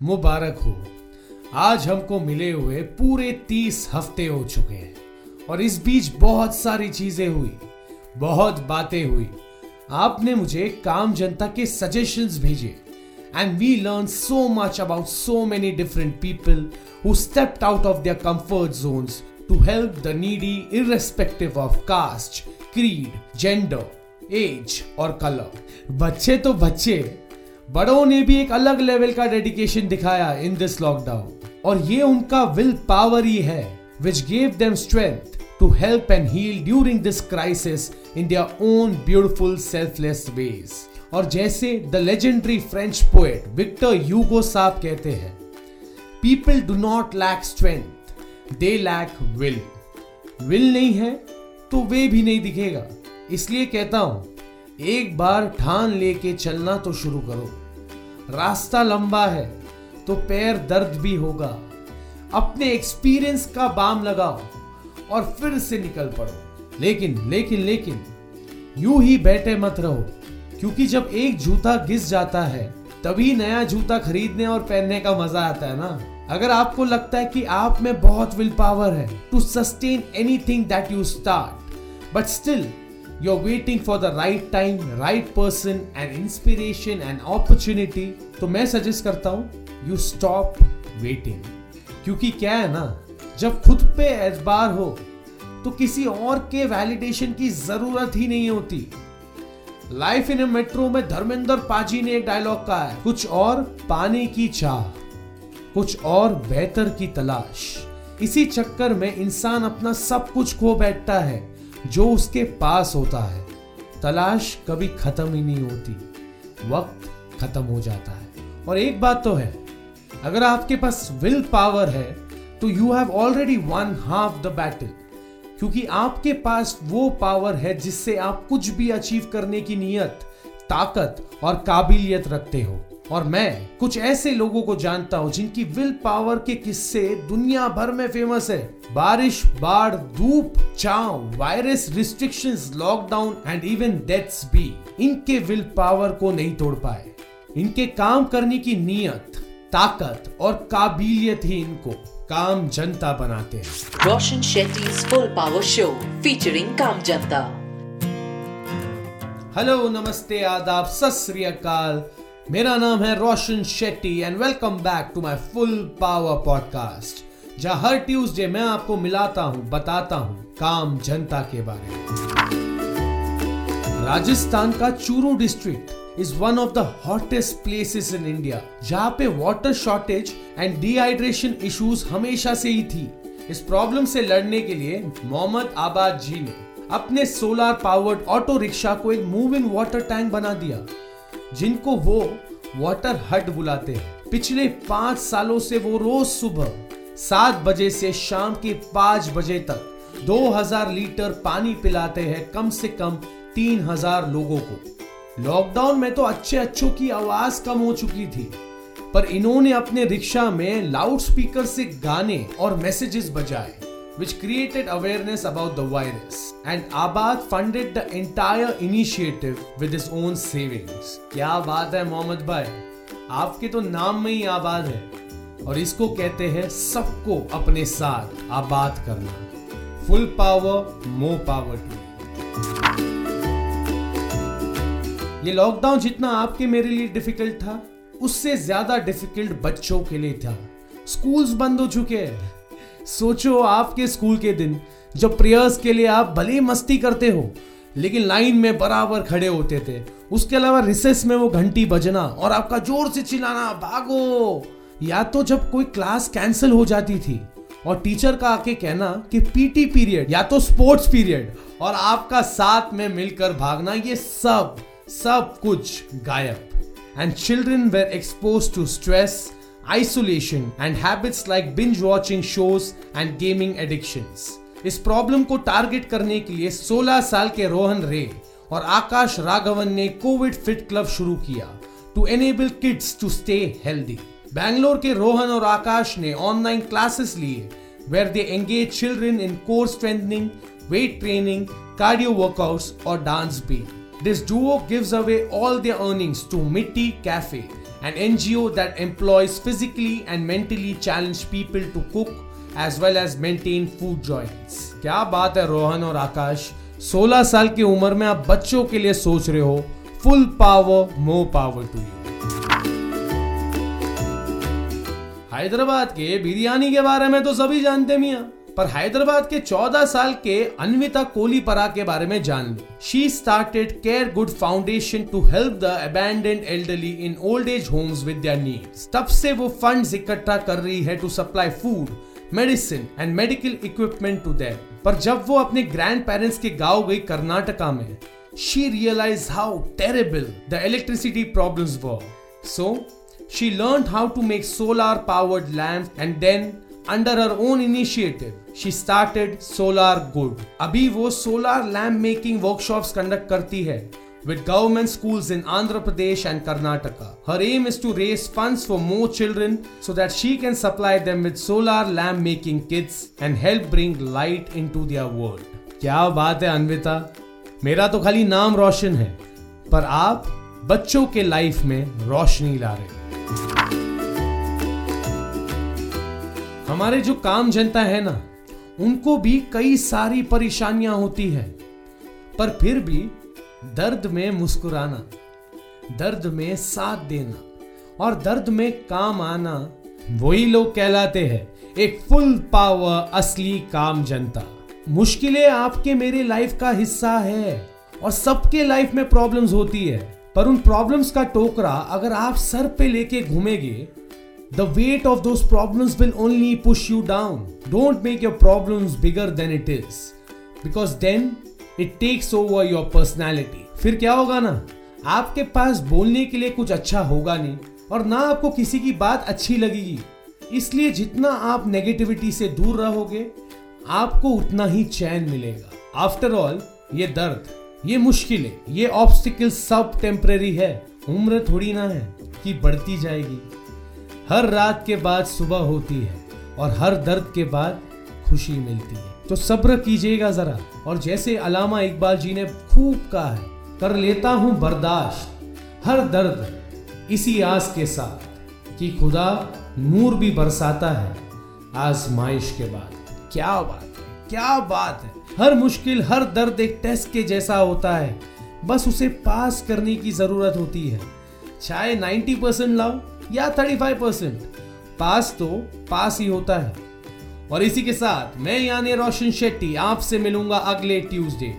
मुबारक हो। आज हमको मिले हुए पूरे तीस हफ़्ते हो चुके हैं और इस बीच बहुत सारी चीज़ें हुई, बहुत बातें हुई। आपने मुझे काम जनता के सजेशंस भेजे and we learn so much about so many different people who stepped out of their comfort zones to help the needy irrespective of caste creed gender age और कलर बच्चे तो बच्चे बड़ों ने भी एक अलग लेवल का डेडिकेशन दिखाया इन दिस लॉकडाउन और ये उनका विल पावर ही है which gave them strength to help and heal during this crisis in their own beautiful selfless ways और जैसे the legendary French poet Victor Hugo साहब कहते हैं people do not lack strength they lack will will नहीं है तो वे भी नहीं दिखेगा। इसलिए कहता हूँ एक बार ठान लेके चलना तो शुरू करो। रास्ता लंबा है तो पैर दर्द भी होगा। अपने एक्सपीरियंस का बाम लगाओ और फिर से निकल पड़ो। लेकिन लेकिन लेकिन, यूँ ही बैठे मत रहो, क्योंकि जब एक जूता घिस जाता है, तभी नया जूता खरीदने और पहनने का मज़ा आता है ना? अगर आपको लगता है कि आप में बहुत विल पावर है to sustain anything that you start but still you're waiting for the right time, right person and inspiration and opportunity, तो मैं सजेस्ट करता हूँ यू स्टॉप वेटिंग क्योंकि क्या है ना जब खुद पे एतबार हो तो किसी और के वैलिडेशन की ज़रूरत ही नहीं होती। लाइफ इन मेट्रो में धर्मेंद्र पाजी ने एक डायलॉग कहा है कुछ और पाने की चाह कुछ और बेहतर की तलाश। इसी चक्कर में इंसान अपना सब कुछ खो बैठता है। जो उसके पास होता है, तलाश कभी खत्म ही नहीं होती। वक्त खत्म हो जाता है। और एक बात तो है, अगर आपके पास विल पावर है तो you have already won half the battle क्योंकि आपके पास वो पावर है जिससे आप कुछ भी अचीव करने की नियत, ताकत और काबिलियत रखते हो। और मैं कुछ ऐसे लोगों को जानता हूँ जिनकी विल पावर के किस्से दुनिया भर में फ़ेमस है। बारिश बाढ़ धूप चाव virus restriction lockdown and even deaths भी इनके विल पावर को नहीं तोड़ पाए। इनके काम करने की नियत ताकत और काबिलियत ही इनको काम जनता बनाते हैं। Roshan Shetty full power show featuring काम जनता हेलो नमस्ते आदाब सत मेरा नाम है Roshan Shetty and welcome back to my full power podcast जहाँ हर ट्यूसडे मैं आपको मिलाता हूँ, बताता हूँ काम जनता के बारे में। राजस्थान का Churu district is one of the hottest places in India जहाँ पे water shortage and dehydration issues हमेशा से ही थी। इस प्रॉब्लम से लड़ने के लिए मोहम्मद आबाद जी ने अपने सोलर पावर्ड ऑटो रिक्शा को एक मूविंग वाटर टैंक बना दिया। जिनको वो वाटर हट बुलाते हैं। पिछले पाँच सालों से वो रोज सुबह सात बजे से शाम के पाँच बजे तक 2000 लीटर पानी पिलाते हैं, कम से कम 3000 लोगों को। लॉकडाउन में तो अच्छे अच्छों की आवाज़ कम हो चुकी थी, पर इन्होंने अपने रिक्शा में लाउड स्पीकर से गाने और मैसेजेस बजाए। Which created awareness about the virus. And Abad funded the entire initiative with his own savings. क्या बात है, मोहम्मद भाई? आपके तो नाम में ही आबाद है। और इसको कहते हैं सबको अपने साथ आबाद करना। Full power more power to ये लॉकडाउन जितना आपके मेरे लिए डिफ़िकल्ट था, उससे ज़्यादा डिफ़िकल्ट बच्चों के लिए था। स्कूल्स बंद हो चुके हैं। सोचो आपके स्कूल के दिन, जब प्रेयर्स के लिए आप भले मस्ती करते हो, लेकिन लाइन में बराबर खड़े होते थे। उसके अलावा रिसेस में वो घंटी बजना और आपका ज़ोर से चिल्लाना, भागो! या तो जब कोई क्लास कैंसिल हो जाती थी और टीचर का आके कहना कि पीटी पीरियड या तो स्पोर्ट्स पीरियड और आपका साथ में मिलकर भागना, ये सब सब कुछ गायब। And children were expose to stress isolation, and habits like binge watching shows and gaming addictions. इस प्रॉब्लम को टारगेट करने के लिए 16 साल के रोहन रे और आकाश राघवन ने कोविड फिट क्लब शुरू किया to enable kids to stay healthy Bangalore के रोहन और आकाश ने ऑनलाइन क्लासेस लिए where they engage children in core strengthening weight training cardio workouts और डांस भी This duo gives away all their earnings to Mitti Cafe an NGO that employs physically and mentally challenged people to cook as well as maintain food joints. क्या बात है रोहन और आकाश 16 साल की उम्र में आप बच्चों के लिए सोच रहे हो full power more power to you Hyderabad के बिरयानी के बारे में तो सभी जानते मिया पर हैदराबाद के 14 साल के अन्विता कोलीपरा के बारे में जान लो। She started care good foundation to help the abandoned elderly in old age homes with their needs तब से वो फंड्स इकट्ठा कर रही है to supply food medicine and medical equipment to them पर जब वो अपने ग्रैंड पेरेंट्स के गाँव गई कर्नाटका में she realise how terrible the electricity problems were so she learned how to make solar powered lamps and then under her own initiative she started solar good अभी वो solar lamp making workshops conduct करती है with government schools in Andhra Pradesh and Karnataka. Her aim is to raise funds for more children so that she can supply them with solar lamp making kits and help bring light into their world. क्या बात है अन्विता मेरा तो खाली नाम रोशन है पर आप बच्चों के लाइफ में रोशनी ला रहे हो हमारे जो काम जनता है ना, उनको भी कई सारी परेशानियाँ होती है। पर फिर भी दर्द में मुस्कुराना, दर्द में साथ देना और दर्द में काम आना, वही लोग कहलाते हैं, एक फुल पावर असली काम जनता। मुश्किलें आपके मेरे लाइफ का हिस्सा है और सबके लाइफ में प्रॉब्लम्स होती है, पर उन प्रॉब्लम्स का टोकरा अगर आप सर पे लेके घूमेंगे The weight of those problems will only push you down. Don't make your problems bigger than it is. Because then it takes over your personality. फिर क्या होगा ना आपके पास बोलने के लिए कुछ अच्छा होगा नहीं और ना आपको किसी की बात अच्छी लगेगी इसलिए जितना आप नेगेटिविटी से दूर रहोगे, आपको उतना ही चैन मिलेगा आफ्टर ऑल ये दर्द, ये मुश्किलें, ये ऑब्स्टिकल सब टेम्परेरी है उम्र थोड़ी ना है कि बढ़ती जाएगी हर रात के बाद सुबह होती है और हर दर्द के बाद खुशी मिलती है। तो सब्र कीजिएगा जरा और जैसे अलामा इकबाल जी ने खूब कहा है, कर लेता हूँ बर्दाश्त, हर दर्द इसी आस के साथ कि खुदा नूर भी बरसाता है आजमाइश के बाद। क्या बात है, क्या बात है। हर मुश्किल, हर दर्द एक टेस्ट के जैसा होता है। बस उसे पास करने की ज़रूरत होती है। चाहे 90 परसेंट लाओ या 35 परसेंट पास तो पास ही होता है। और इसी के साथ मैं यानी रोशन शेट्टी आपसे मिलूँगा अगले Tuesday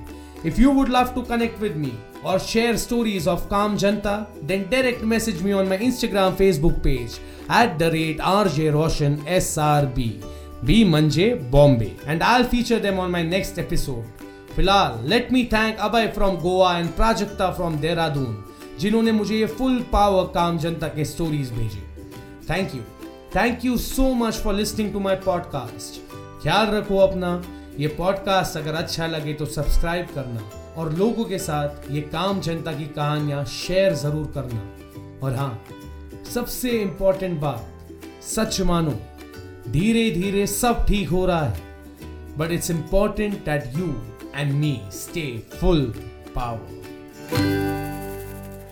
if you would love to connect with me और शेयर स्टोरीज ऑफ़ काम जनता then direct message me on my Instagram Facebook page at the rate R J Roshan S R B B मंजे Bombay and I feature them on my next episode फ़िलहाल let me thank Abhay from Goa and Prajakta from Dehradun जिन्होंने मुझे ये full power काम जनता के stories भेजे। Thank you thank you so much for listening to my podcast ख्याल रखो अपना, ये पॉडकास्ट अगर अच्छा लगे तो सब्सक्राइब करना और लोगों के साथ ये काम जनता की कहानियाँ शेयर ज़रूर करना। और हाँ सबसे इंपॉर्टेंट बात, सच मानो धीरे धीरे सब ठीक हो रहा है। But it's important that you and me stay full power